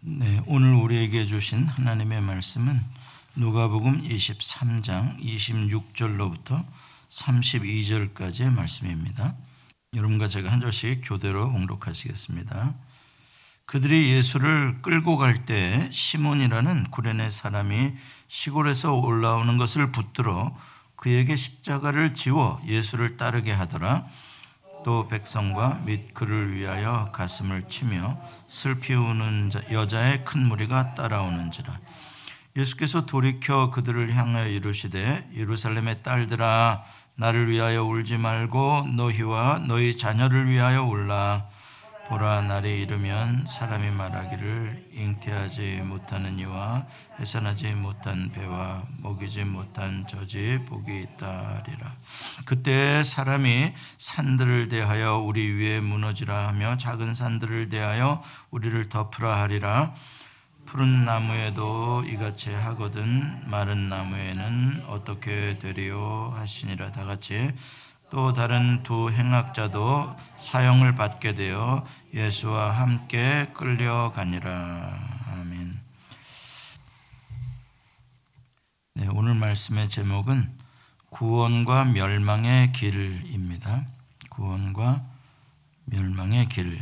네, 오늘 우리에게 주신 하나님의 말씀은 누가복음 23장 26절로부터 32절까지의 말씀입니다. 여러분과 제가 한 절씩 교대로 봉독하시겠습니다. 그들이 예수를 끌고 갈 때 시몬이라는 구레네 사람이 시골에서 올라오는 것을 붙들어 그에게 십자가를 지워 예수를 따르게 하더라. 또 백성과 및 그를 위하여 가슴을 치며 슬피 우는 여자의 큰 무리가 따라오는지라. 예수께서 돌이켜 그들을 향하여 이르시되 예루살렘의 딸들아 나를 위하여 울지 말고 너희와 너희 자녀를 위하여 울라 보라 날이 이르면 사람이 말하기를 잉태하지 못하는 이와 해산하지 못한 배와 먹이지 못한 저지 복이 있다리라. 그때 사람이 산들을 대하여 우리 위에 무너지라 하며 작은 산들을 대하여 우리를 덮으라 하리라. 푸른 나무에도 이같이 하거든 마른 나무에는 어떻게 되리요 하시니라. 다 같이 또 다른 두 행악자도 사형을 받게 되어 예수와 함께 끌려가니라. 아멘. 네, 오늘 말씀의 제목은 구원과 멸망의 길입니다. 구원과 멸망의 길.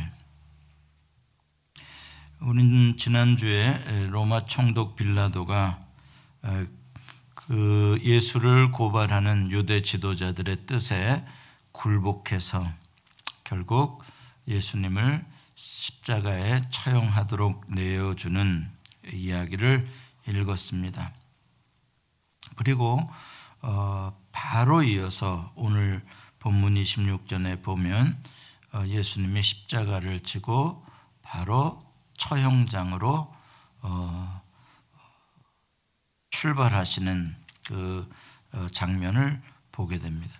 우리는 지난주에 로마 총독 빌라도가 그 예수를 고발하는 유대 지도자들의 뜻에 굴복해서 결국 예수님을 십자가에 처형하도록 내어주는 이야기를 읽었습니다. 그리고 어, 바로 이어서 오늘 본문 26절에 보면 어, 예수님이 십자가를 지고 바로 처형장으로 어, 출발하시는 그 어, 장면을 보게 됩니다.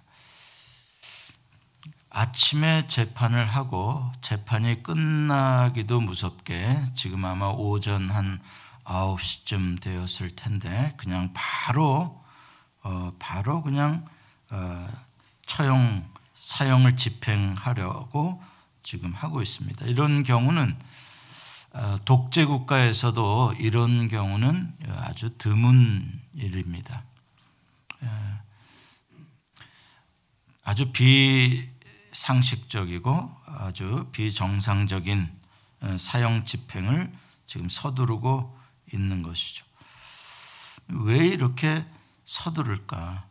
아침에 재판을 하고 재판이 끝나기도 무섭게 지금 아마 오전 한 9시쯤 되었을 텐데 그냥 바로 어 바로 그냥 어 처형 사형을 집행하려고 지금 하고 있습니다. 이런 경우는 어, 독재 국가에서도 이런 경우는 아주 드문 일입니다. 예. 아주 비상식적이고 아주 비정상적인 어, 사형 집행을 지금 서두르고 있는 것이죠. 왜 이렇게 서두를까?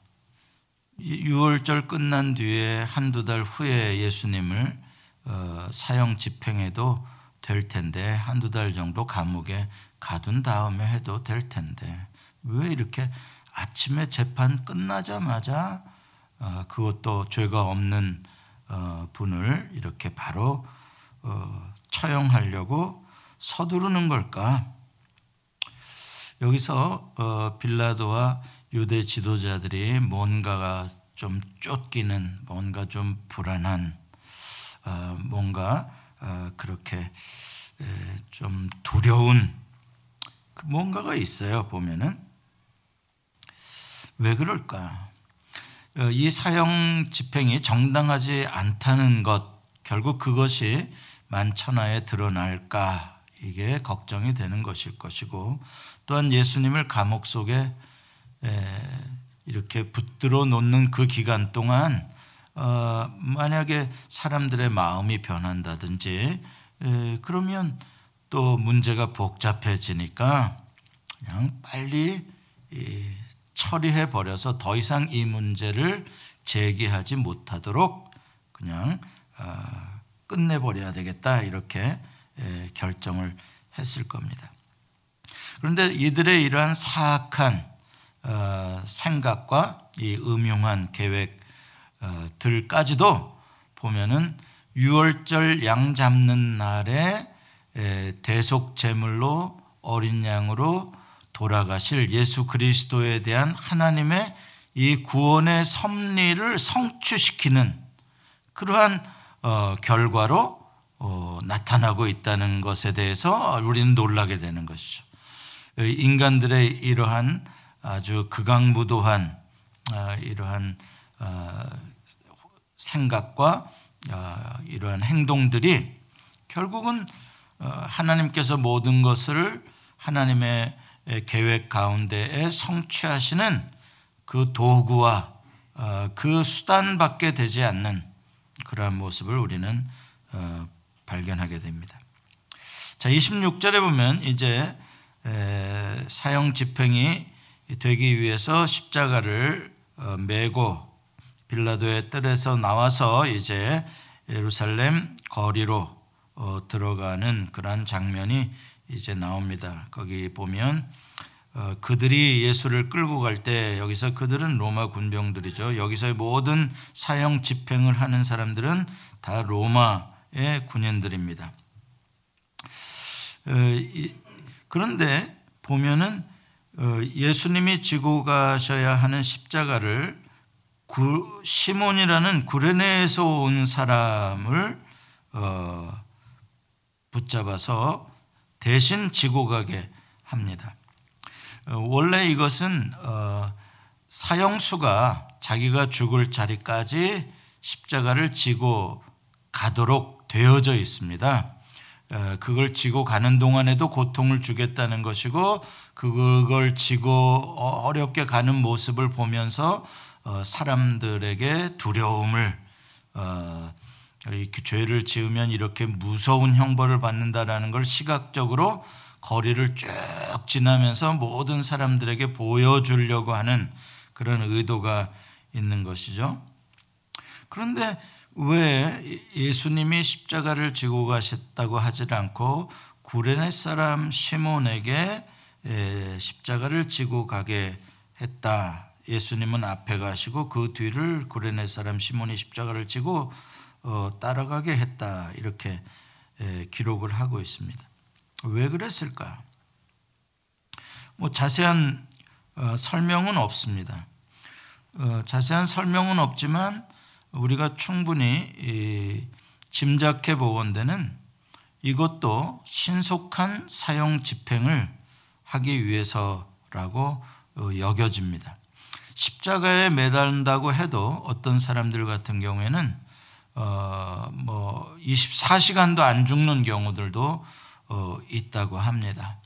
6월절 끝난 뒤에 한두 달 후에 예수님을 어, 사형 집행해도 될 텐데 한두 달 정도 감옥에 가둔 다음에 해도 될 텐데 왜 이렇게 아침에 재판 끝나자마자 어, 그것도 죄가 없는 어, 분을 이렇게 바로 어, 처형하려고 서두르는 걸까? 여기서 어, 빌라도와 유대 지도자들이 뭔가가 좀 쫓기는 뭔가 좀 불안한 어, 뭔가 어, 그렇게 좀 두려운 그 뭔가가 있어요. 보면은 왜 그럴까? 어, 이 사형 집행이 정당하지 않다는 것 결국 그것이 만천하에 드러날까 이게 걱정이 되는 것일 것이고 또한 예수님을 감옥 속에 이렇게 붙들어 놓는 그 기간 동안 어, 만약에 사람들의 마음이 변한다든지 에, 그러면 또 문제가 복잡해지니까 그냥 빨리 이, 처리해 버려서 더 이상 이 문제를 제기하지 못하도록 그냥 어, 끝내 버려야 되겠다 이렇게 에, 결정을 했을 겁니다. 그런데 이들의 이러한 사악한 어, 생각과 이 음흉한 계획 어, 들까지도 보면은 6월절 양 잡는 날에 대속 제물로 어린 양으로 돌아가실 예수 그리스도에 대한 하나님의 이 구원의 섭리를 성취시키는 그러한 어, 결과로 어, 나타나고 있다는 것에 대해서 우리는 놀라게 되는 것이죠. 인간들의 이러한 아주 극악무도한 아, 이러한 생각과 어, 이러한 행동들이 결국은 어, 하나님께서 모든 것을 하나님의 계획 가운데에 성취하시는 그 도구와 어, 그 수단밖에 되지 않는 그러한 모습을 우리는 어, 발견하게 됩니다. 자, 26절에 보면 이제 사형 집행이 되기 위해서 십자가를 메고 빌라도의 뜰에서 나와서 이제 예루살렘 거리로 들어가는 그러한 장면이 이제 나옵니다. 거기 보면 어, 그들이 예수를 끌고 갈 때 여기서 그들은 로마 군병들이죠. 여기서의 모든 사형 집행을 하는 사람들은 다 로마의 군인들입니다. 어, 그런데 보면은 어, 예수님이 지고 가셔야 하는 십자가를 시몬이라는 구레네에서 온 사람을 붙잡아서 대신 지고 가게 합니다. 어, 원래 이것은 어, 사형수가 자기가 죽을 자리까지 십자가를 지고 가도록 되어져 있습니다. 어, 그걸 지고 가는 동안에도 고통을 주겠다는 것이고 그걸 지고 어렵게 가는 모습을 보면서 사람들에게 두려움을 죄를 지으면 이렇게 무서운 형벌을 받는다라는 걸 시각적으로 거리를 쭉 지나면서 모든 사람들에게 보여주려고 하는 그런 의도가 있는 것이죠. 그런데 왜 예수님이 십자가를 지고 가셨다고 하지 않고 구레네 사람 시몬에게 십자가를 지고 가게 했다. 예수님은 앞에 가시고 그 뒤를 구레네 사람 시몬이 십자가를 지고 어, 따라가게 했다. 이렇게 기록을 하고 있습니다. 왜 그랬을까? 뭐 자세한 어, 설명은 없습니다. 어, 자세한 설명은 없지만 우리가 충분히 짐작해 보건대는 이것도 신속한 사형 집행을 하기 위해서라고 어, 여겨집니다. 십자가에 매달린다고 해도 어떤 사람들 같은 경우에는 어 뭐 24시간도 안 죽는 경우들도 어, 있다고 합니다.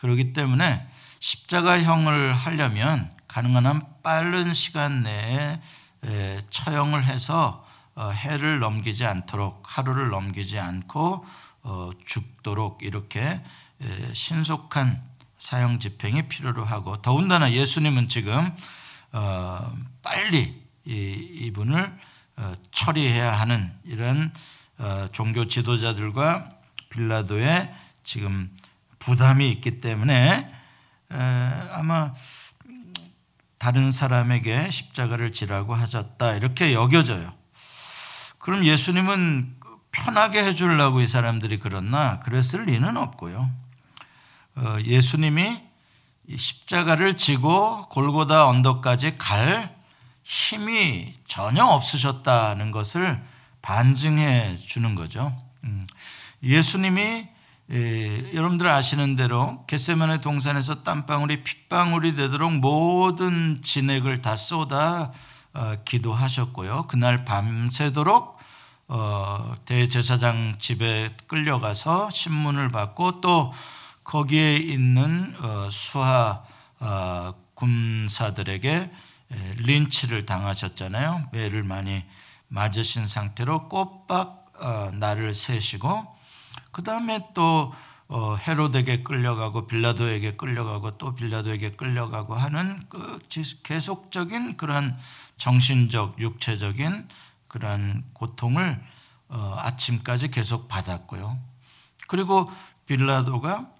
그렇기 때문에 십자가형을 하려면 가능한 한 빠른 시간 내에 처형을 해서 어, 해를 넘기지 않도록 하루를 넘기지 않고 어, 죽도록 이렇게 신속한 사형 집행이 필요로 하고 더군다나 예수님은 지금 빨리 이 분을 처리해야 하는 이런 종교 지도자들과 빌라도의 지금 부담이 있기 때문에 아마 다른 사람에게 십자가를 지라고 하셨다 이렇게 여겨져요. 그럼 예수님은 편하게 해주려고 이 사람들이 그랬나? 그랬을 리는 없고요. 어, 예수님이 십자가를 지고 골고다 언덕까지 갈 힘이 전혀 없으셨다는 것을 반증해 주는 거죠. 음, 예수님이 예, 여러분들 아시는 대로 겟세만의 동산에서 땀방울이 핏방울이 되도록 모든 진액을 다 쏟아 어, 기도하셨고요. 그날 밤새도록 어, 대제사장 집에 끌려가서 신문을 받고 또 거기에 있는 어, 수하 어, 군사들에게 린치를 당하셨잖아요. 매를 많이 맞으신 상태로 꼬박 어, 날을 세시고 그 다음에 또 어, 헤로데게 끌려가고 빌라도에게 끌려가고 또 빌라도에게 끌려가고 하는 그 계속적인 그런 정신적 육체적인 그런 고통을 어, 아침까지 계속 받았고요. 그리고 빌라도가 음,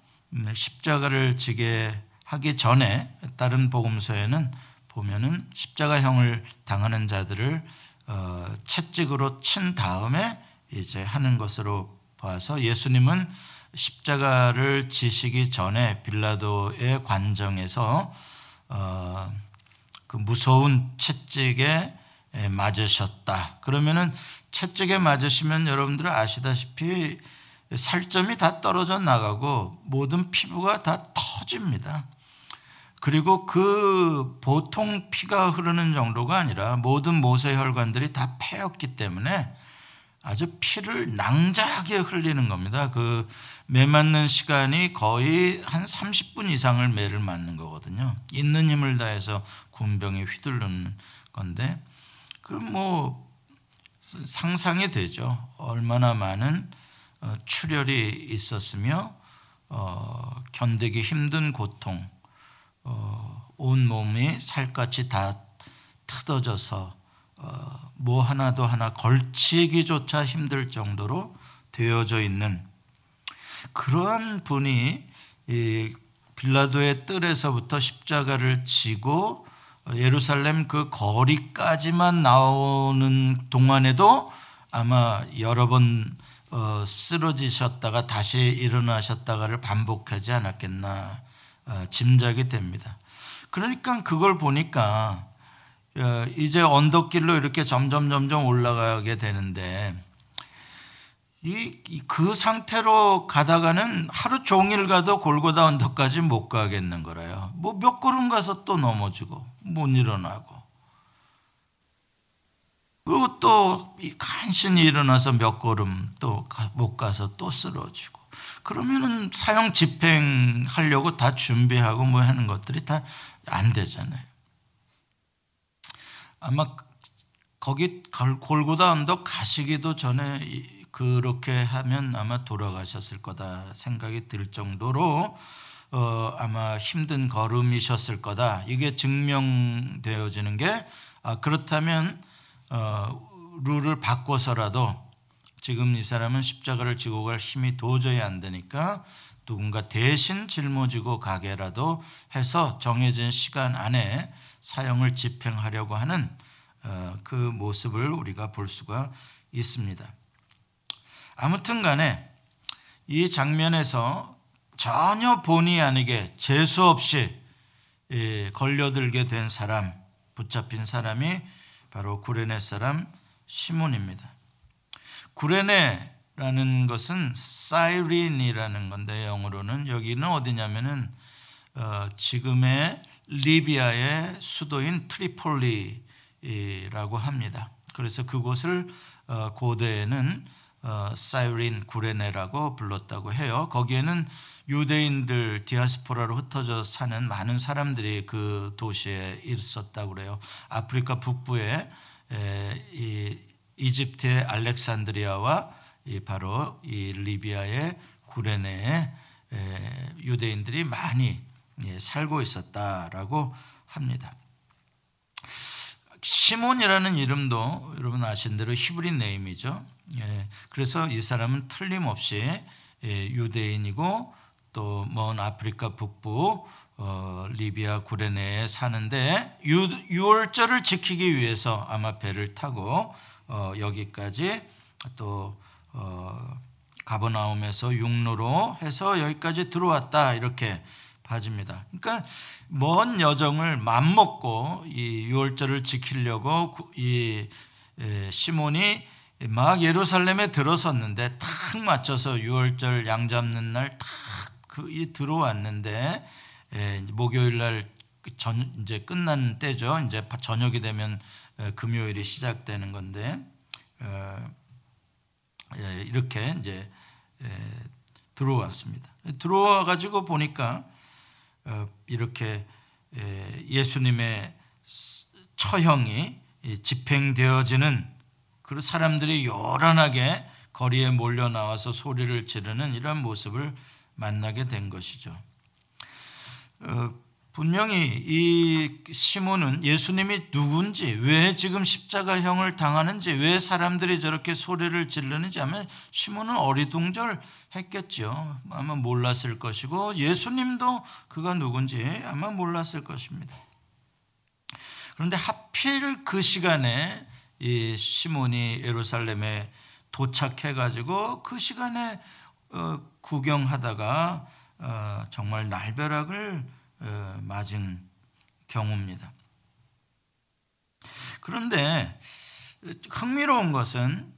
십자가를 지게 하기 전에 다른 복음서에는 보면은 십자가형을 당하는 자들을 어, 채찍으로 친 다음에 이제 하는 것으로 봐서 예수님은 십자가를 지시기 전에 빌라도의 관정에서 어, 그 무서운 채찍에 맞으셨다. 그러면은 채찍에 맞으시면 여러분들 아시다시피 살점이 다 떨어져 나가고 모든 피부가 다 터집니다. 그리고 그 보통 피가 흐르는 정도가 아니라 모든 모세 혈관들이 다 패였기 때문에 아주 피를 낭자하게 흘리는 겁니다. 그 매 맞는 시간이 거의 한 30분 이상을 매를 맞는 거거든요. 있는 힘을 다해서 군병이 휘두르는 건데 그뭐 상상이 되죠. 얼마나 많은 어, 출혈이 있었으며 어, 견디기 힘든 고통, 어, 온 몸이 살갗이 다 뜯어져서 어, 뭐 하나도 하나 걸치기조차 힘들 정도로 되어져 있는 그러한 분이 이 빌라도의 뜰에서부터 십자가를 지고 예루살렘 그 거리까지만 나오는 동안에도 아마 여러 번 어, 쓰러지셨다가 다시 일어나셨다가를 반복하지 않았겠나 어, 짐작이 됩니다. 그러니까 그걸 보니까 어, 이제 언덕길로 이렇게 점점 점점 올라가게 되는데 이 그 상태로 가다가는 하루 종일 가도 골고다 언덕까지 못 가겠는 거라요. 뭐 몇 걸음 가서 또 넘어지고 못 일어나고 그리고 또 간신히 일어나서 몇 걸음 또 못 가서 또 쓰러지고 그러면은 사형 집행하려고 다 준비하고 뭐 하는 것들이 다 안 되잖아요. 아마 거기 골고다 언덕 가시기도 전에 그렇게 하면 아마 돌아가셨을 거다 생각이 들 정도로 어, 아마 힘든 걸음이셨을 거다. 이게 증명되어지는 게 아, 그렇다면 어, 룰을 바꿔서라도 지금 이 사람은 십자가를 지고 갈 힘이 도저히 안 되니까 누군가 대신 짊어지고 가게라도 해서 정해진 시간 안에 사형을 집행하려고 하는 어, 그 모습을 우리가 볼 수가 있습니다. 아무튼 간에 이 장면에서 전혀 본의 아니게 재수 없이 예, 걸려들게 된 사람, 붙잡힌 사람이 바로 구레네 사람 시몬입니다. 구레네라는 것은 사이린이라는 건데 영어로는 여기는 어디냐면은 어, 지금의 리비아의 수도인 트리폴리라고 합니다. 그래서 그곳을 어, 고대에는 어, 사이린 구레네라고 불렀다고 해요. 거기에는 유대인들 디아스포라로 흩어져 사는 많은 사람들이 그 도시에 있었다고 그래요. 아프리카 북부에 에, 이 이집트의 알렉산드리아와 이 바로 이 리비아의 구레네에 에, 유대인들이 많이 예, 살고 있었다라고 합니다. 시몬이라는 이름도 여러분 아신 대로 히브리 name이죠. 예, 그래서 이 사람은 틀림없이 예, 유대인이고 또 먼 아프리카 북부 어, 리비아 구레네에 사는데 유, 월절을 지키기 위해서 아마 배를 타고 어, 여기까지 또 어, 가버나움에서 육로로 해서 여기까지 들어왔다 이렇게 봐집니다. 그러니까 먼 여정을 맘먹고 이 유월절을 지키려고 이 시몬이 막 예루살렘에 들어섰는데 딱 맞춰서 유월절 양 잡는 날딱 그 들어왔는데 목요일 날 전, 이제 끝난 때죠. 이제 저녁이 되면 금요일이 시작되는 건데 어, 이렇게 이제 들어왔습니다. 들어와 가지고 보니까 어, 이렇게 예수님의 처형이 집행되어지는 그 사람들이 요란하게 거리에 몰려 나와서 소리를 지르는 이런 모습을 만나게 된 것이죠. 어, 분명히 이 시몬은 예수님이 누군지, 왜 지금 십자가형을 당하는지, 왜 사람들이 저렇게 소리를 지르는지 하면 시몬은 어리둥절했겠죠. 아마 몰랐을 것이고 예수님도 그가 누군지 아마 몰랐을 것입니다. 그런데 하필 그 시간에 이 시몬이 예루살렘에 도착해 가지고 그 시간에 어, 구경하다가 어, 정말 날벼락을 어, 맞은 경우입니다. 그런데 흥미로운 것은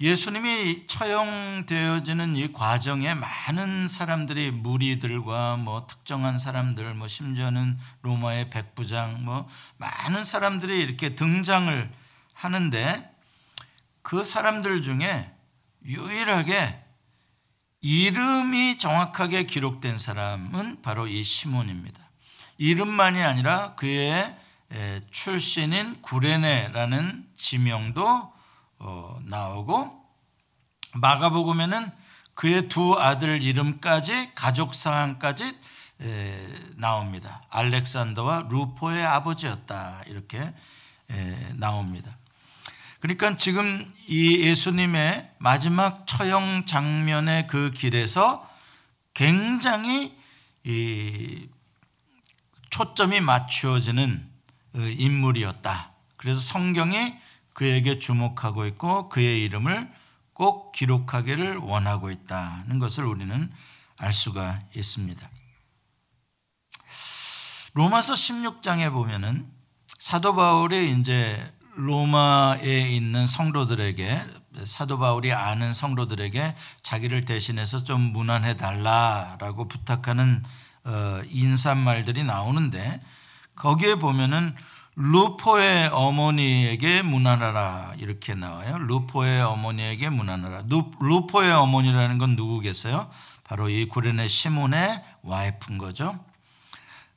예수님이 처형되어지는 이 과정에 많은 사람들이 무리들과 뭐 특정한 사람들, 뭐 심지어는 로마의 백부장, 뭐 많은 사람들이 이렇게 등장을 하는데 그 사람들 중에 유일하게 이름이 정확하게 기록된 사람은 바로 이 시몬입니다. 이름만이 아니라 그의 출신인 구레네라는 지명도 어, 나오고 마가복음에는 그의 두 아들 이름까지 가족 사항까지 나옵니다. 알렉산더와 루포의 아버지였다 이렇게 나옵니다. 그러니까 지금 이 예수님의 마지막 처형 장면의 그 길에서 굉장히 초점이 맞추어지는 어, 인물이었다. 그래서 성경이 그에게 주목하고 있고 그의 이름을 꼭 기록하기를 원하고 있다는 것을 우리는 알 수가 있습니다. 로마서 16장에 보면은 사도 바울이 이제 로마에 있는 성도들에게 사도 바울이 아는 성도들에게 자기를 대신해서 좀 문안해 달라라고 부탁하는 어, 인사말들이 나오는데 거기에 보면은 루포의 어머니에게 문안하라 이렇게 나와요. 루포의 어머니에게 문안하라. 루포의 어머니라는 건 누구겠어요? 바로 이 구레네 시몬의 와이프인 거죠.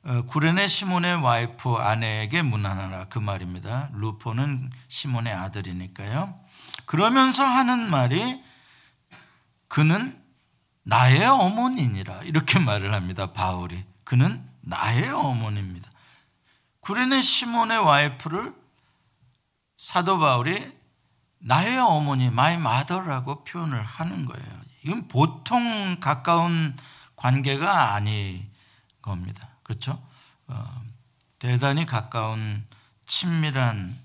어, 구레네 시몬의 와이프 아내에게 문안하라 그 말입니다. 루포는 시몬의 아들이니까요. 그러면서 하는 말이 그는 나의 어머니니라 이렇게 말을 합니다. 바울이 그는 나의 어머니입니다. 구레네 시몬의 와이프를 사도 바울이 나의 어머니, my mother라고 표현을 하는 거예요. 이건 보통 가까운 관계가 아닌 겁니다. 그렇죠? 어, 대단히 가까운 친밀한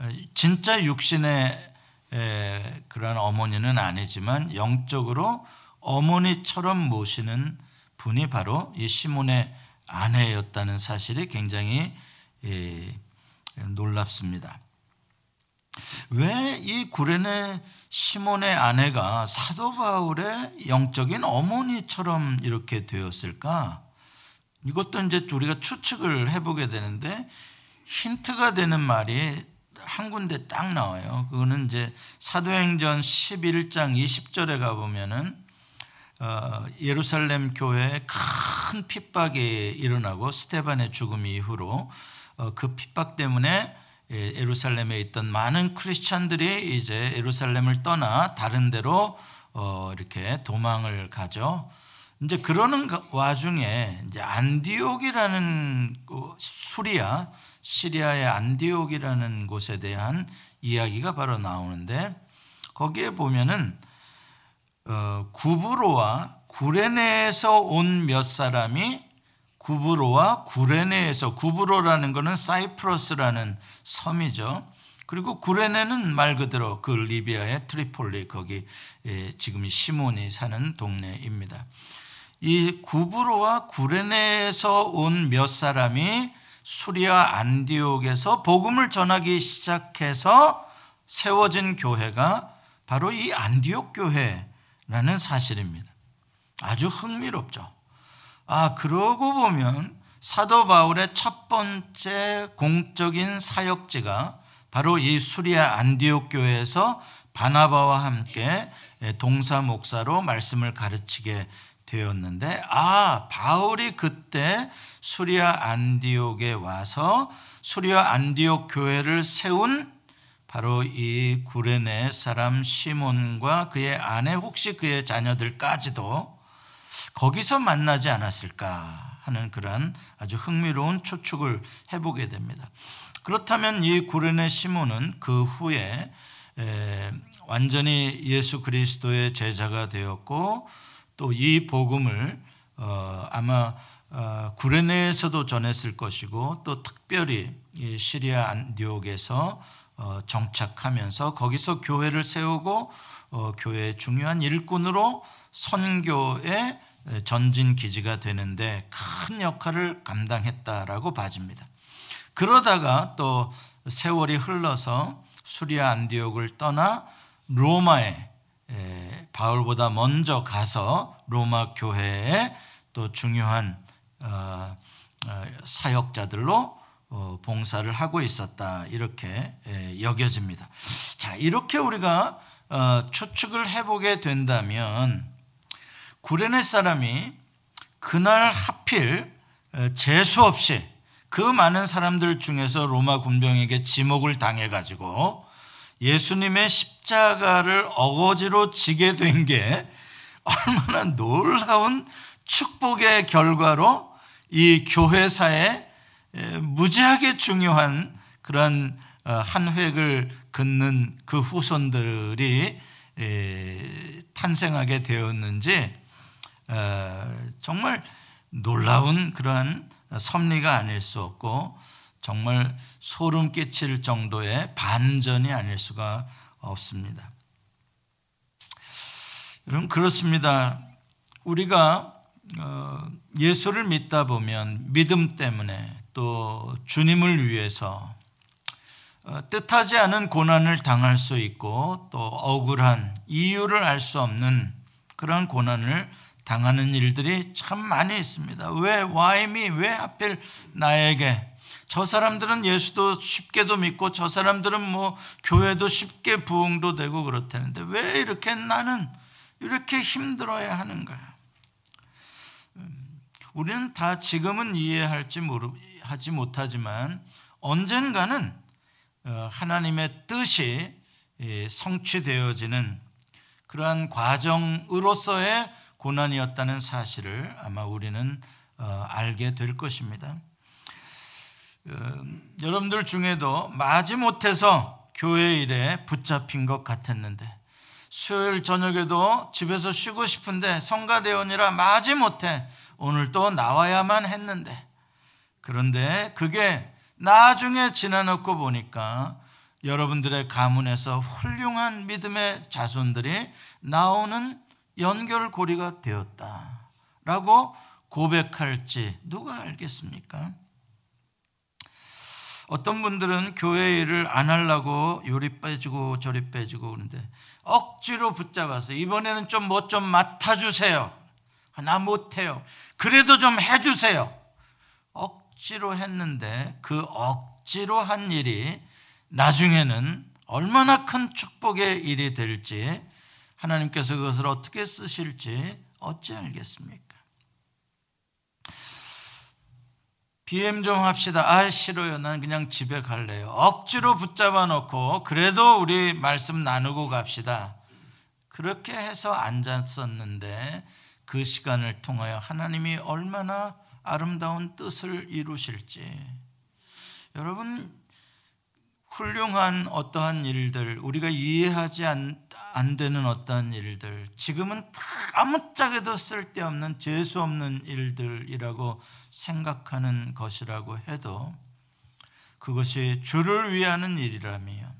어, 진짜 육신의 에, 그런 어머니는 아니지만 영적으로 어머니처럼 모시는 분이 바로 이 시몬의 아내였다는 사실이 굉장히 에, 놀랍습니다. 왜 이 구레네 시몬의 아내가 사도 바울의 영적인 어머니처럼 이렇게 되었을까? 이것도 이제 우리가 추측을 해보게 되는데 힌트가 되는 말이 한 군데 딱 나와요. 그거는 이제 사도행전 11장 20절에 가보면은 어, 예루살렘 교회에 큰 핍박이 일어나고 스테반의 죽음 이후로 어, 그 핍박 때문에 예, 예루살렘에 있던 많은 크리스찬들이 이제 예루살렘을 떠나 다른 데로 어, 이렇게 도망을 가죠. 이제 그러는 와중에 이제 안디옥이라는 수리아 시리아의 안디옥이라는 곳에 대한 이야기가 바로 나오는데 거기에 보면은 어, 구브로와 구레네에서 온 몇 사람이 구브로와 구레네에서 구브로라는 것은 사이프러스라는 섬이죠. 그리고 구레네는 말 그대로 그 리비아의 트리폴리 거기 예, 지금 시몬이 사는 동네입니다. 이 구브로와 구레네에서 온 몇 사람이 수리아 안디옥에서 복음을 전하기 시작해서 세워진 교회가 바로 이 안디옥 교회라는 사실입니다. 아주 흥미롭죠. 아, 그러고 보면 사도 바울의 첫 번째 공적인 사역지가 바로 이 수리아 안디옥 교회에서 바나바와 함께 동사 목사로 말씀을 가르치게 되었는데 아 바울이 그때 수리아 안디옥에 와서 수리아 안디옥 교회를 세운 바로 이 구레네 사람 시몬과 그의 아내 혹시 그의 자녀들까지도 거기서 만나지 않았을까 하는 그런 아주 흥미로운 추측을 해보게 됩니다. 그렇다면 이 구레네 시몬은 그 후에 완전히 예수 그리스도의 제자가 되었고 또 이 복음을 어, 아마 어, 구레네에서도 전했을 것이고 또 특별히 시리아 안디옥에서 어, 정착하면서 거기서 교회를 세우고 어, 교회의 중요한 일꾼으로 선교의 전진 기지가 되는데 큰 역할을 감당했다라고 봐집니다. 그러다가 또 세월이 흘러서 수리아 안디옥을 떠나 로마에 바울보다 먼저 가서 로마 교회에 또 중요한 어, 어, 사역자들로 어, 봉사를 하고 있었다 이렇게 여겨집니다. 자 이렇게 우리가 추측을 해보게 된다면 구레네 사람이 그날 하필 재수 없이 그 많은 사람들 중에서 로마 군병에게 지목을 당해 가지고 예수님의 십자가를 어거지로 지게 된 게 얼마나 놀라운 축복의 결과로 이 교회사에 무지하게 중요한 그러한 어, 한 획을 긋는 그 후손들이 탄생하게 되었는지 어, 정말 놀라운 그러한 섭리가 아닐 수 없고 정말 소름 끼칠 정도의 반전이 아닐 수가 없습니다. 여러분 그렇습니다. 우리가 어, 예수를 믿다 보면 믿음 때문에 또 주님을 위해서 어, 뜻하지 않은 고난을 당할 수 있고 또 억울한 이유를 알 수 없는 그런 고난을 당하는 일들이 참 많이 있습니다. 왜 와임이 왜 하필 나에게 저 사람들은 예수도 쉽게도 믿고 저 사람들은 뭐 교회도 쉽게 부흥도 되고 그렇다는데 왜 이렇게 나는 이렇게 힘들어야 하는가? 음, 우리는 다 지금은 이해할지 모르 하지 못하지만 언젠가는 어, 하나님의 뜻이 성취되어지는 그러한 과정으로서의 고난이었다는 사실을 아마 우리는 어, 알게 될 것입니다. 어, 여러분들 중에도 마지못해서 교회 일에 붙잡힌 것 같았는데 수요일 저녁에도 집에서 쉬고 싶은데 성가대원이라 마지못해 오늘 또 나와야만 했는데 그런데 그게 나중에 지나놓고 보니까 여러분들의 가문에서 훌륭한 믿음의 자손들이 나오는 연결고리가 되었다라고 고백할지 누가 알겠습니까? 어떤 분들은 교회 일을 안 하려고 요리 빼주고 저리 빼주고 그러는데 억지로 붙잡아서 이번에는 좀 뭐좀 좀 맡아주세요. 나 못해요. 그래도 좀 해주세요. 억지로 했는데 그 억지로 한 일이 나중에는 얼마나 큰 축복의 일이 될지 하나님께서 그것을 어떻게 쓰실지 어찌 알겠습니까? BM 좀 합시다. 아, 싫어요. 난 그냥 집에 갈래요. 억지로 붙잡아 놓고, 그래도 우리 말씀 나누고 갑시다. 그렇게 해서 앉았었는데, 그 시간을 통하여 하나님이 얼마나 아름다운 뜻을 이루실지. 여러분, 훌륭한 어떠한 일들, 우리가 이해하지 안, 안 되는 어떠한 일들, 지금은 아무짝에도 쓸데없는 재수 없는 일들이라고 생각하는 것이라고 해도 그것이 주를 위하는 일이라면,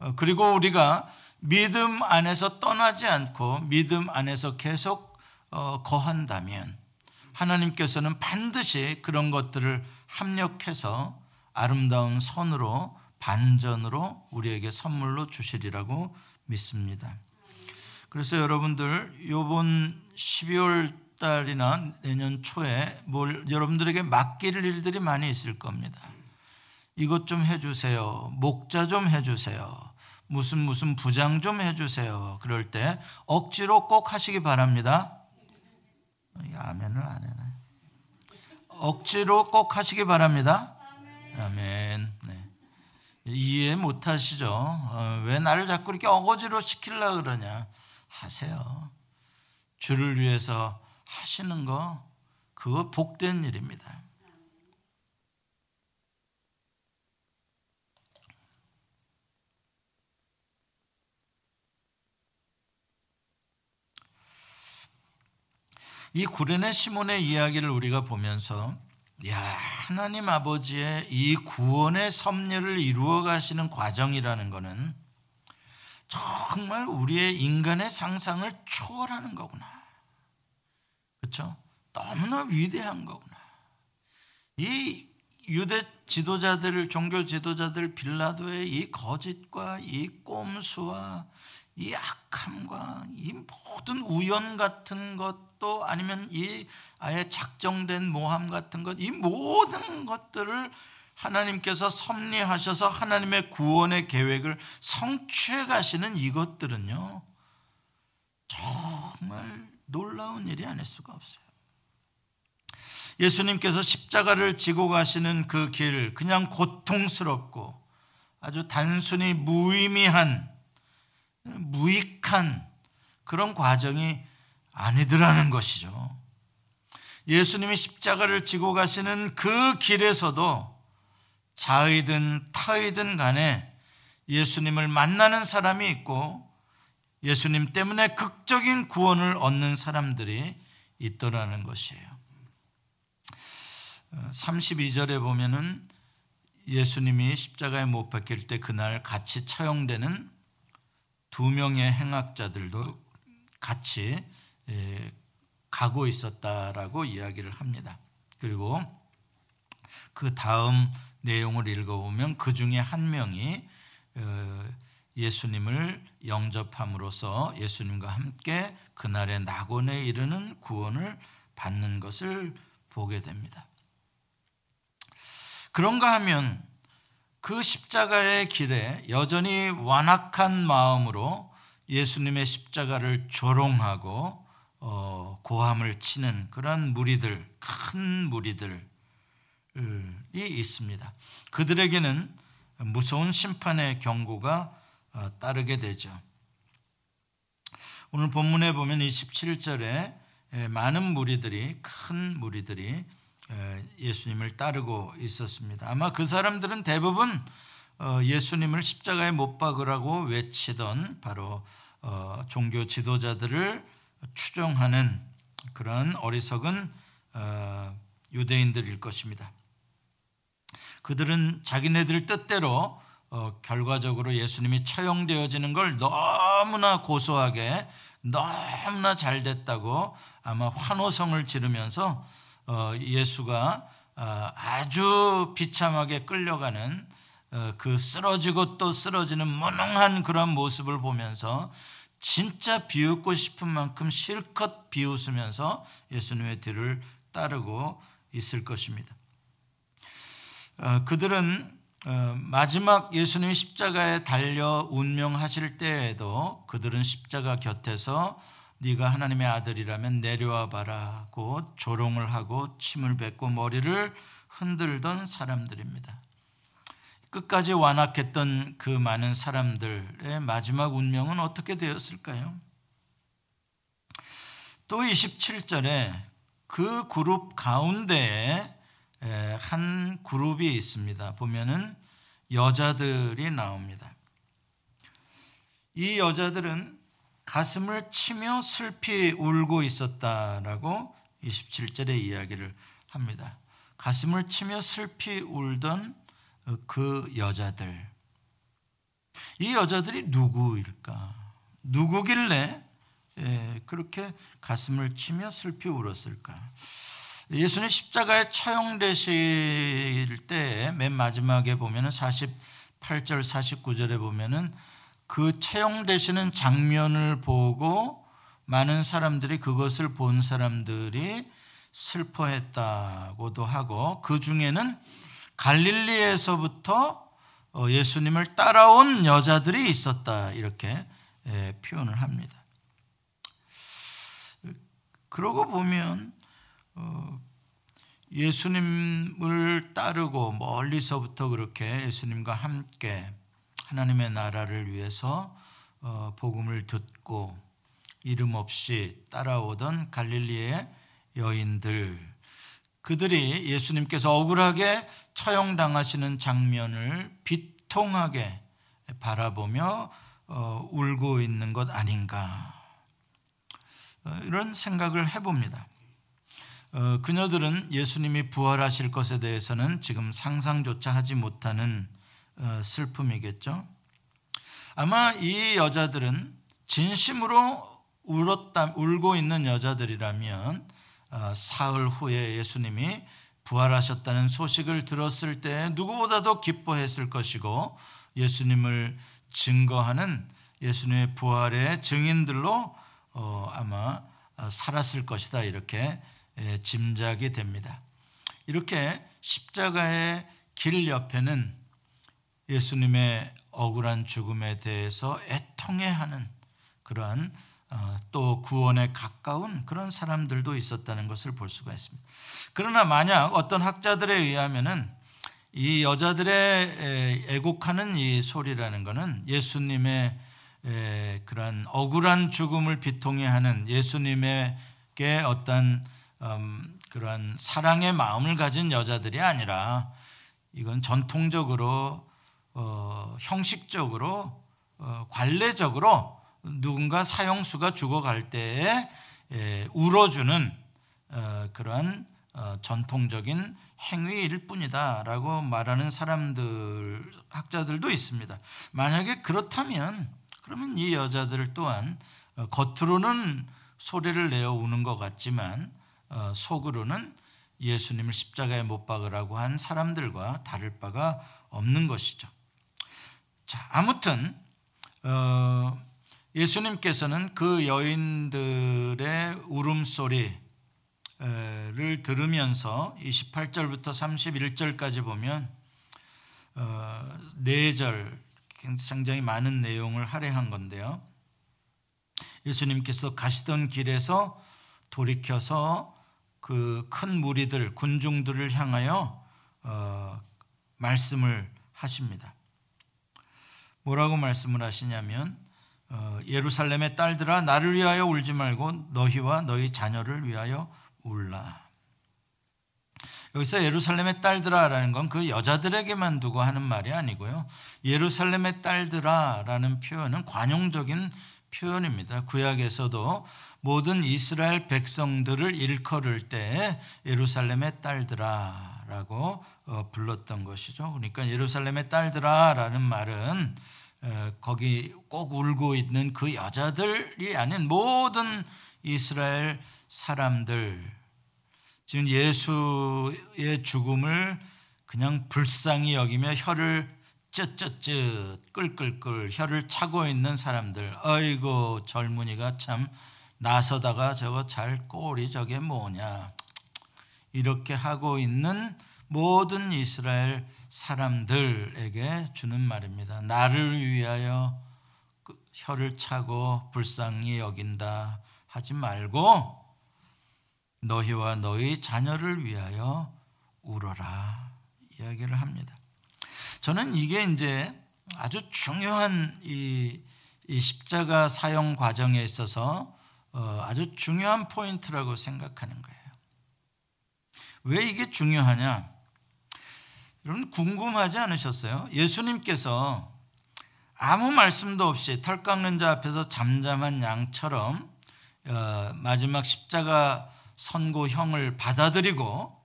어, 그리고 우리가 믿음 안에서 떠나지 않고 믿음 안에서 계속 어, 거한다면, 하나님께서는 반드시 그런 것들을 합력해서 아름다운 선으로 반전으로 우리에게 선물로 주시리라고 믿습니다. 그래서 여러분들 요번 12월 달이나 내년 초에 뭘 여러분들에게 맡길 일들이 많이 있을 겁니다. 이것 좀 해주세요. 목자 좀 해주세요. 무슨 무슨 부장 좀 해주세요. 그럴 때 억지로 꼭 하시기 바랍니다. 아멘을 안 해네. 억지로 꼭 하시기 바랍니다. 아멘. 네. 이해 못 하시죠? 어, 왜 나를 자꾸 이렇게 어거지로 시키려 그러냐? 하세요. 주를 위해서 하시는 거, 그거 복된 일입니다. 이 구레네 시몬의 이야기를 우리가 보면서 야, 하나님 아버지의 이 구원의 섭리를 이루어 가시는 과정이라는 것은 정말 우리의 인간의 상상을 초월하는 거구나. 그렇죠? 너무나 위대한 거구나. 이 유대 지도자들, 종교 지도자들 빌라도의 이 거짓과 이 꼼수와 이 악함과 이 모든 우연 같은 것 도 아니면 이 아예 작정된 모함 같은 것, 이 모든 것들을 하나님께서 섭리하셔서 하나님의 구원의 계획을 성취해 가시는 이것들은요, 정말 놀라운 일이 아닐 수가 없어요. 예수님께서 십자가를 지고 가시는 그 길, 그냥 고통스럽고 아주 단순히 무의미한, 무익한 그런 과정이 아니더라는 것이죠. 예수님이 십자가를 지고 가시는 그 길에서도 자의든 타의든 간에 예수님을 만나는 사람이 있고 예수님 때문에 극적인 구원을 얻는 사람들이 있더라는 것이에요. 32절에 보면은 예수님이 십자가에 못 박힐 때 그날 같이 처형되는 두 명의 행악자들도 같이 예, 가고 있었다라고 이야기를 합니다. 그리고 그 다음 내용을 읽어보면 그 중에 한 명이 어, 예수님을 영접함으로써 예수님과 함께 그날의 낙원에 이르는 구원을 받는 것을 보게 됩니다. 그런가 하면 그 십자가의 길에 여전히 완악한 마음으로 예수님의 십자가를 조롱하고 어, 고함을 치는 그런 무리들, 큰 무리들이 있습니다. 그들에게는 무서운 심판의 경고가 어, 따르게 되죠. 오늘 본문에 보면 27절에 많은 무리들이 큰 무리들이 예수님을 따르고 있었습니다. 아마 그 사람들은 대부분 어, 예수님을 십자가에 못 박으라고 외치던 바로 어, 종교 지도자들을 추종하는 그런 어리석은 어, 유대인들일 것입니다. 그들은 자기네들 뜻대로 결과적으로 예수님이 처형되어지는 걸 너무나 고소하게 너무나 잘 됐다고 아마 환호성을 지르면서 어, 예수가 어, 아주 비참하게 끌려가는 어, 그 쓰러지고 또 쓰러지는 무능한 그런 모습을 보면서 진짜 비웃고 싶은 만큼 실컷 비웃으면서 예수님의 뒤를 따르고 있을 것입니다. 그들은 마지막 예수님이 십자가에 달려 운명하실 때에도 그들은 십자가 곁에서 네가 하나님의 아들이라면 내려와 봐라고 조롱을 하고 침을 뱉고 머리를 흔들던 사람들입니다. 끝까지 완악했던 그 많은 사람들의 마지막 운명은 어떻게 되었을까요? 또 27절에 그 그룹 가운데에 한 그룹이 있습니다. 보면은 여자들이 나옵니다. 이 여자들은 가슴을 치며 슬피 울고 있었다라고 27절에 이야기를 합니다. 가슴을 치며 슬피 울던 그 여자들. 이 여자들이 누구일까? 누구길래 예, 그렇게 가슴을 치며 슬피 울었을까? 예수님 십자가에 처형되실 때 맨 마지막에 보면은 48절 49절에 보면은 그 채용되시는 장면을 보고 많은 사람들이 그것을 본 사람들이 슬퍼했다고도 하고 그 중에는 갈릴리에서부터 어, 예수님을 따라온 여자들이 있었다 이렇게 예, 표현을 합니다. 그러고 보면 어, 예수님을 따르고 멀리서부터 그렇게 예수님과 함께 하나님의 나라를 위해서 어, 복음을 듣고 이름 없이 따라오던 갈릴리의 여인들 그들이 예수님께서 억울하게 처형당하시는 장면을 비통하게 바라보며 어, 울고 있는 것 아닌가 어, 이런 생각을 해봅니다. 그녀들은 예수님이 부활하실 것에 대해서는 지금 상상조차 하지 못하는 어, 슬픔이겠죠. 아마 이 여자들은 진심으로 울었다, 울고 있는 여자들이라면 어, 사흘 후에 예수님이 부활하셨다는 소식을 들었을 때 누구보다도 기뻐했을 것이고 예수님을 증거하는 예수님의 부활의 증인들로 어, 아마 살았을 것이다 이렇게 짐작이 됩니다. 이렇게 십자가의 길 옆에는 예수님의 억울한 죽음에 대해서 애통해하는 그러한 어, 또 구원에 가까운 그런 사람들도 있었다는 것을 볼 수가 있습니다. 그러나 만약 어떤 학자들에 의하면은 이 여자들의 애곡하는 이 소리라는 것은 예수님의 그런 억울한 죽음을 비통해 하는 예수님에게 어떤 음, 그런 사랑의 마음을 가진 여자들이 아니라 이건 전통적으로 어, 형식적으로 어, 관례적으로 누군가 사형수가 죽어갈 때에 에, 울어주는 어, 그런 어, 전통적인 행위일 뿐이다라고 말하는 사람들 학자들도 있습니다. 만약에 그렇다면 그러면 이 여자들 또한 어, 겉으로는 소리를 내어 우는 것 같지만 어, 속으로는 예수님을 십자가에 못 박으라고 한 사람들과 다를 바가 없는 것이죠. 자, 아무튼 어, 예수님께서는 그 여인들의 울음소리를 들으면서 28절부터 31절까지 보면 어, 4절 굉장히 많은 내용을 할애한 건데요. 예수님께서 가시던 길에서 돌이켜서 그 큰 무리들 군중들을 향하여 어, 말씀을 하십니다. 뭐라고 말씀을 하시냐면 어, 예루살렘의 딸들아 나를 위하여 울지 말고 너희와 너희 자녀를 위하여 울라. 여기서 예루살렘의 딸들아라는 건 그 여자들에게만 두고 하는 말이 아니고요. 예루살렘의 딸들아라는 표현은 관용적인 표현입니다. 구약에서도 모든 이스라엘 백성들을 일컬을 때 예루살렘의 딸들아라고 어, 불렀던 것이죠. 그러니까 예루살렘의 딸들아라는 말은 거기 꼭 울고 있는 그 여자들이 아닌 모든 이스라엘 사람들. 지금 예수의 죽음을 그냥 불쌍히 여기며 혀를 쯧쯧쯧 끌끌끌 혀를 차고 있는 사람들. 아이고 젊은이가 참 나서다가 저거 잘 꼴이 저게 뭐냐. 이렇게 하고 있는 모든 이스라엘 사람들에게 주는 말입니다. 나를 위하여 그 혀를 차고 불쌍히 여긴다 하지 말고 너희와 너희 자녀를 위하여 울어라 이야기를 합니다. 저는 이게 이제 아주 중요한 이, 이 십자가 사용 과정에 있어서 어, 아주 중요한 포인트라고 생각하는 거예요. 왜 이게 중요하냐? 여러분 궁금하지 않으셨어요? 예수님께서 아무 말씀도 없이 털 깎는 자 앞에서 잠잠한 양처럼 어, 마지막 십자가 선고형을 받아들이고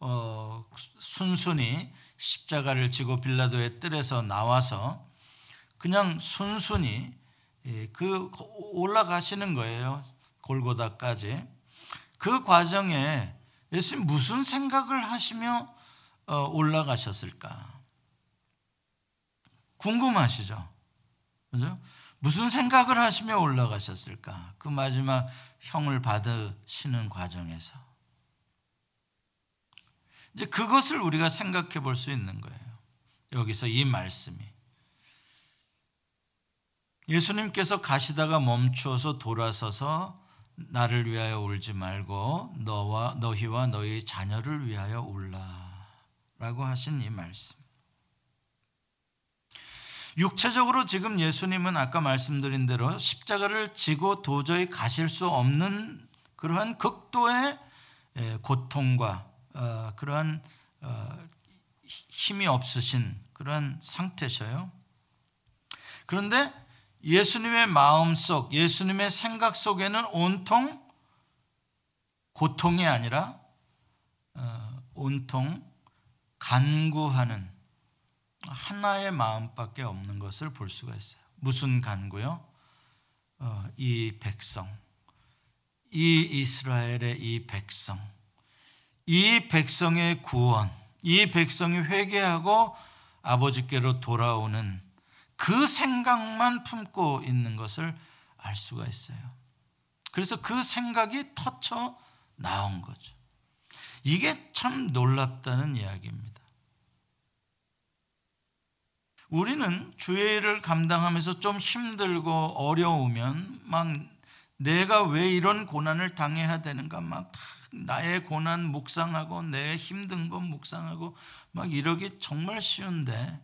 어, 순순히 십자가를 지고 빌라도의 뜰에서 나와서 그냥 순순히 예, 그 올라가시는 거예요. 골고다까지. 그 과정에 예수님 무슨 생각을 하시며 어, 올라가셨을까? 궁금하시죠? 그죠? 무슨 생각을 하시며 올라가셨을까? 그 마지막 형을 받으시는 과정에서. 이제 그것을 우리가 생각해 볼 수 있는 거예요. 여기서 이 말씀이. 예수님께서 가시다가 멈추어서 돌아서서 나를 위하여 울지 말고 너와 너희와 너희 자녀를 위하여 울라. 라고 하신 이 말씀. 육체적으로 지금 예수님은 아까 말씀드린 대로 십자가를 지고 도저히 가실 수 없는 그러한 극도의 고통과 어, 그러한 어, 힘이 없으신 그러한 상태셔요. 그런데 예수님의 마음 속, 예수님의 생각 속에는 온통 고통이 아니라 어, 온통 간구하는 하나의 마음밖에 없는 것을 볼 수가 있어요. 무슨 간구요? 어, 이 백성, 이 이스라엘의 이 백성, 이 백성의 구원, 이 백성이 회개하고 아버지께로 돌아오는 그 생각만 품고 있는 것을 알 수가 있어요. 그래서 그 생각이 터쳐 나온 거죠. 이게 참 놀랍다는 이야기입니다. 우리는 주의 일을 감당하면서 좀 힘들고 어려우면 막 내가 왜 이런 고난을 당해야 되는가 막 나의 고난 묵상하고 내 힘든 것 묵상하고 막 이러기 정말 쉬운데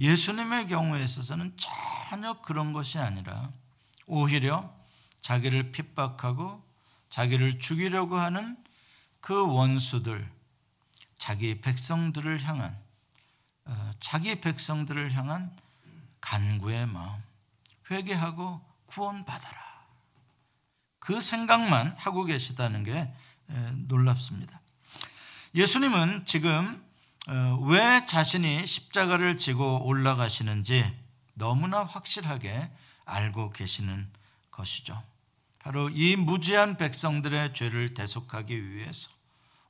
예수님의 경우에 있어서는 전혀 그런 것이 아니라 오히려 자기를 핍박하고 자기를 죽이려고 하는 그 원수들, 자기 백성들을 향한 어, 자기 백성들을 향한 간구의 마음, 회개하고 구원받아라. 그 생각만 하고 계시다는 게 놀랍습니다. 예수님은 지금 어, 왜 자신이 십자가를 지고 올라가시는지 너무나 확실하게 알고 계시는 것이죠. 바로 이 무지한 백성들의 죄를 대속하기 위해서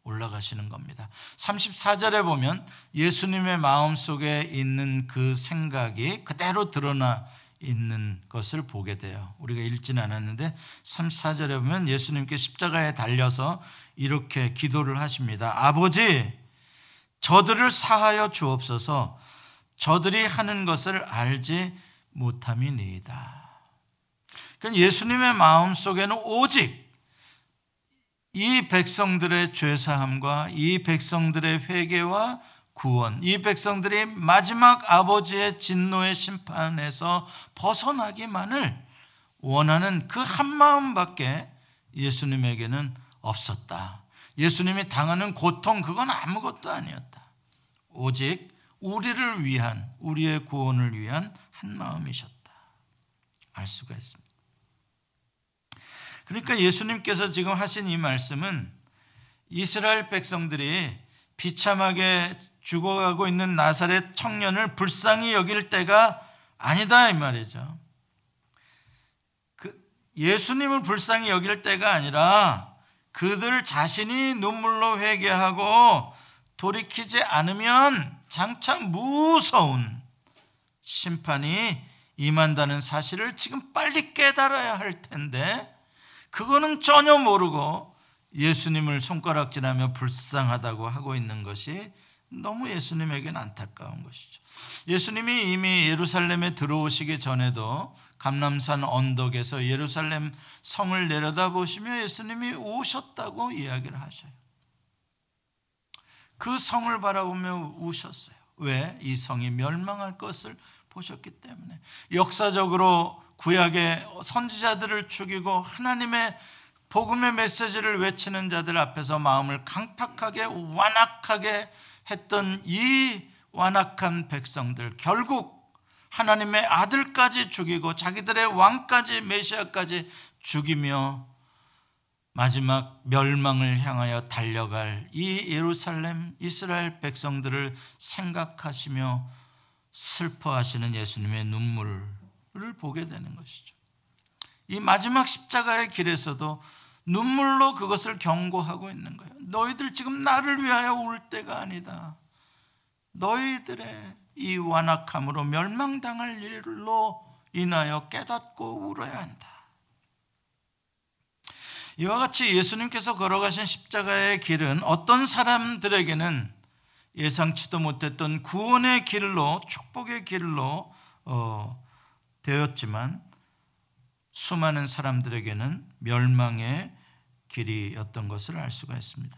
올라가시는 겁니다. 34절에 보면 예수님의 마음 속에 있는 그 생각이 그대로 드러나 있는 것을 보게 돼요. 우리가 읽지는 않았는데 34절에 보면 예수님께 십자가에 달려서 이렇게 기도를 하십니다. 아버지, 저들을 사하여 주옵소서. 저들이 하는 것을 알지 못함이니이다. 그러니까 예수님의 마음 속에는 오직 이 백성들의 죄사함과 이 백성들의 회개와 구원, 이 백성들이 마지막 아버지의 진노의 심판에서 벗어나기만을 원하는 그 한 마음밖에 예수님에게는 없었다. 예수님이 당하는 고통, 그건 아무것도 아니었다. 오직 우리를 위한, 우리의 구원을 위한 한 마음이셨다. 알 수가 있습니다. 그러니까 예수님께서 지금 하신 이 말씀은 이스라엘 백성들이 비참하게 죽어가고 있는 나사렛 청년을 불쌍히 여길 때가 아니다 이 말이죠. 그 예수님을 불쌍히 여길 때가 아니라 그들 자신이 눈물로 회개하고 돌이키지 않으면 장차 무서운 심판이 임한다는 사실을 지금 빨리 깨달아야 할 텐데 그거는 전혀 모르고 예수님을 손가락질하며 불쌍하다고 하고 있는 것이 너무 예수님에게는 안타까운 것이죠. 예수님이 이미 예루살렘에 들어오시기 전에도 감남산 언덕에서 예루살렘 성을 내려다보시며 예수님이 오셨다고 이야기를 하셔요. 그 성을 바라보며 우셨어요. 왜? 이 성이 멸망할 것을 보셨기 때문에. 역사적으로 구약의 선지자들을 죽이고 하나님의 복음의 메시지를 외치는 자들 앞에서 마음을 강팍하게 완악하게 했던 이 완악한 백성들 결국 하나님의 아들까지 죽이고 자기들의 왕까지 메시아까지 죽이며 마지막 멸망을 향하여 달려갈 이 예루살렘 이스라엘 백성들을 생각하시며 슬퍼하시는 예수님의 눈물을 보게 되는 것이죠. 이 마지막 십자가의 길에서도 눈물로 그것을 경고하고 있는 거예요. 너희들 지금 나를 위하여 울 때가 아니다. 너희들의 이 완악함으로 멸망당할 일로 인하여 깨닫고 울어야 한다. 이와 같이 예수님께서 걸어가신 십자가의 길은 어떤 사람들에게는 예상치도 못했던 구원의 길로 축복의 길로 어, 되었지만 수많은 사람들에게는 멸망의 길이었던 것을 알 수가 있습니다.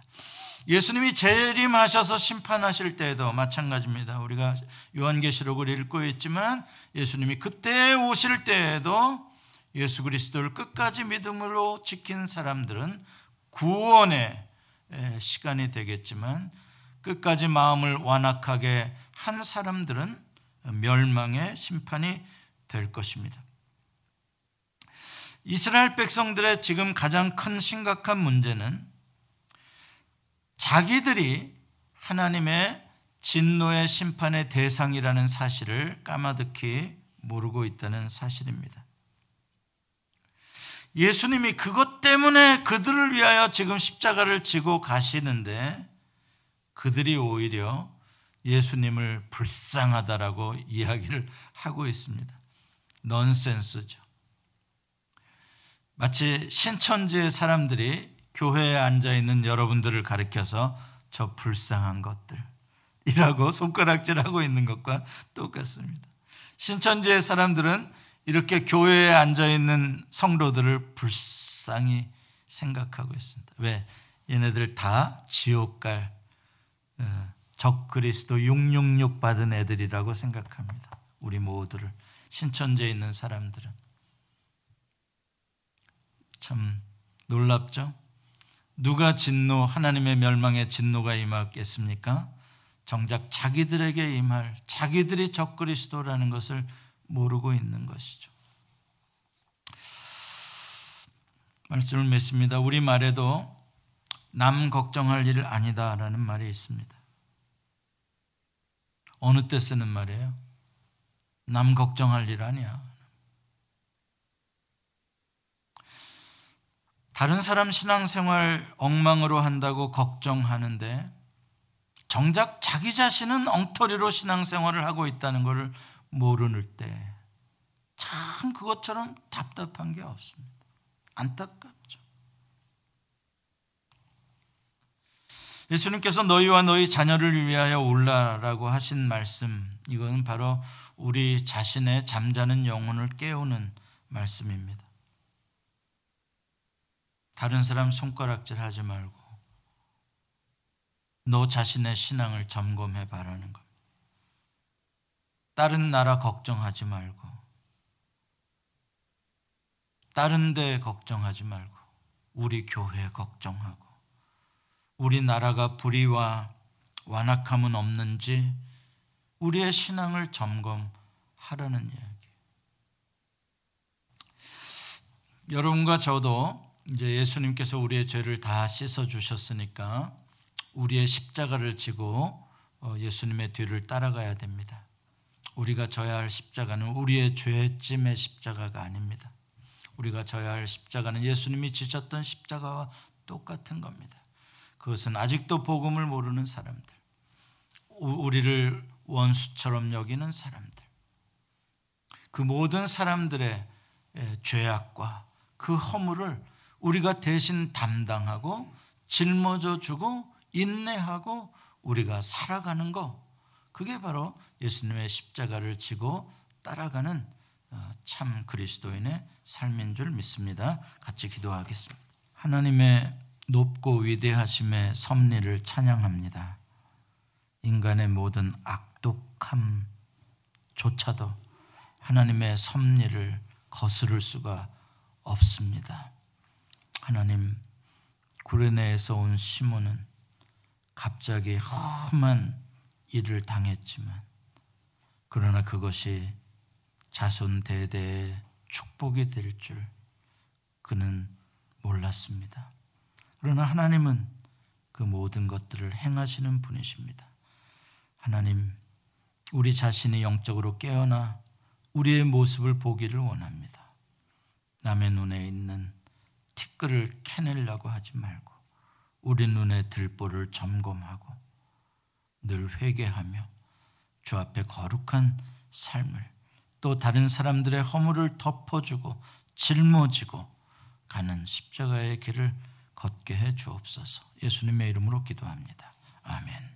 예수님이 재림하셔서 심판하실 때에도 마찬가지입니다. 우리가 요한계시록을 읽고 있지만 예수님이 그때 오실 때에도 예수 그리스도를 끝까지 믿음으로 지킨 사람들은 구원의 시간이 되겠지만 끝까지 마음을 완악하게 한 사람들은 멸망의 심판이 될 것입니다. 이스라엘 백성들의 지금 가장 큰 심각한 문제는 자기들이 하나님의 진노의 심판의 대상이라는 사실을 까마득히 모르고 있다는 사실입니다. 예수님이 그것 때문에 그들을 위하여 지금 십자가를 지고 가시는데 그들이 오히려 예수님을 불쌍하다라고 이야기를 하고 있습니다. 넌센스죠. 마치 신천지의 사람들이 교회에 앉아 있는 여러분들을 가리켜서 저 불쌍한 것들이라고 손가락질하고 있는 것과 똑같습니다. 신천지의 사람들은 이렇게 교회에 앉아 있는 성도들을 불쌍히 생각하고 있습니다. 왜? 얘네들 다 지옥 갈 어, 적그리스도 666 받은 애들이라고 생각합니다. 우리 모두를 신천지에 있는 사람들은 참 놀랍죠? 누가 진노 하나님의 멸망의 진노가 임하겠습니까? 정작 자기들에게 임할 자기들이 적그리스도라는 것을 모르고 있는 것이죠. 말씀을 맺습니다. 우리 말에도 남 걱정할 일 아니다라는 말이 있습니다. 어느 때 쓰는 말이에요? 남 걱정할 일 아니야. 다른 사람 신앙생활 엉망으로 한다고 걱정하는데 정작 자기 자신은 엉터리로 신앙생활을 하고 있다는 것을 모르는 때 참 그것처럼 답답한 게 없습니다. 안타깝죠. 예수님께서 너희와 너희 자녀를 위하여 올라라고 하신 말씀, 이거는 바로 우리 자신의 잠자는 영혼을 깨우는 말씀입니다. 다른 사람 손가락질 하지 말고 너 자신의 신앙을 점검해 봐라는 겁니다. 다른 나라 걱정하지 말고 다른 데 걱정하지 말고 우리 교회 걱정하고 우리 나라가 불의와 완악함은 없는지 우리의 신앙을 점검하라는 이야기. 여러분과 저도 이제 예수님께서 우리의 죄를 다 씻어 주셨으니까 우리의 십자가를 지고 어, 예수님의 뒤를 따라가야 됩니다. 우리가 져야 할 십자가는 우리의 죄짐의 십자가가 아닙니다. 우리가 져야 할 십자가는 예수님이 지셨던 십자가와 똑같은 겁니다. 그것은 아직도 복음을 모르는 사람들, 우리를 원수처럼 여기는 사람들, 그 모든 사람들의 죄악과 그 허물을 우리가 대신 담당하고 짊어져 주고 인내하고 우리가 살아가는 거 그게 바로 예수님의 십자가를 지고 따라가는 어, 참 그리스도인의 삶인 줄 믿습니다. 같이 기도하겠습니다. 하나님의 높고 위대하심의 섭리를 찬양합니다. 인간의 모든 악 독함조차도 하나님의 섭리를 거스를 수가 없습니다. 하나님 구레네에서 온 시몬은 갑자기 험한 일을 당했지만 그러나 그것이 자손 대대의 축복이 될 줄 그는 몰랐습니다. 그러나 하나님은 그 모든 것들을 행하시는 분이십니다. 하나님, 우리 자신이 영적으로 깨어나 우리의 모습을 보기를 원합니다. 남의 눈에 있는 티끌을 캐내려고 하지 말고 우리 눈의 들보를 점검하고 늘 회개하며 주 앞에 거룩한 삶을 또 다른 사람들의 허물을 덮어주고 짊어지고 가는 십자가의 길을 걷게 해 주옵소서. 예수님의 이름으로 기도합니다. 아멘.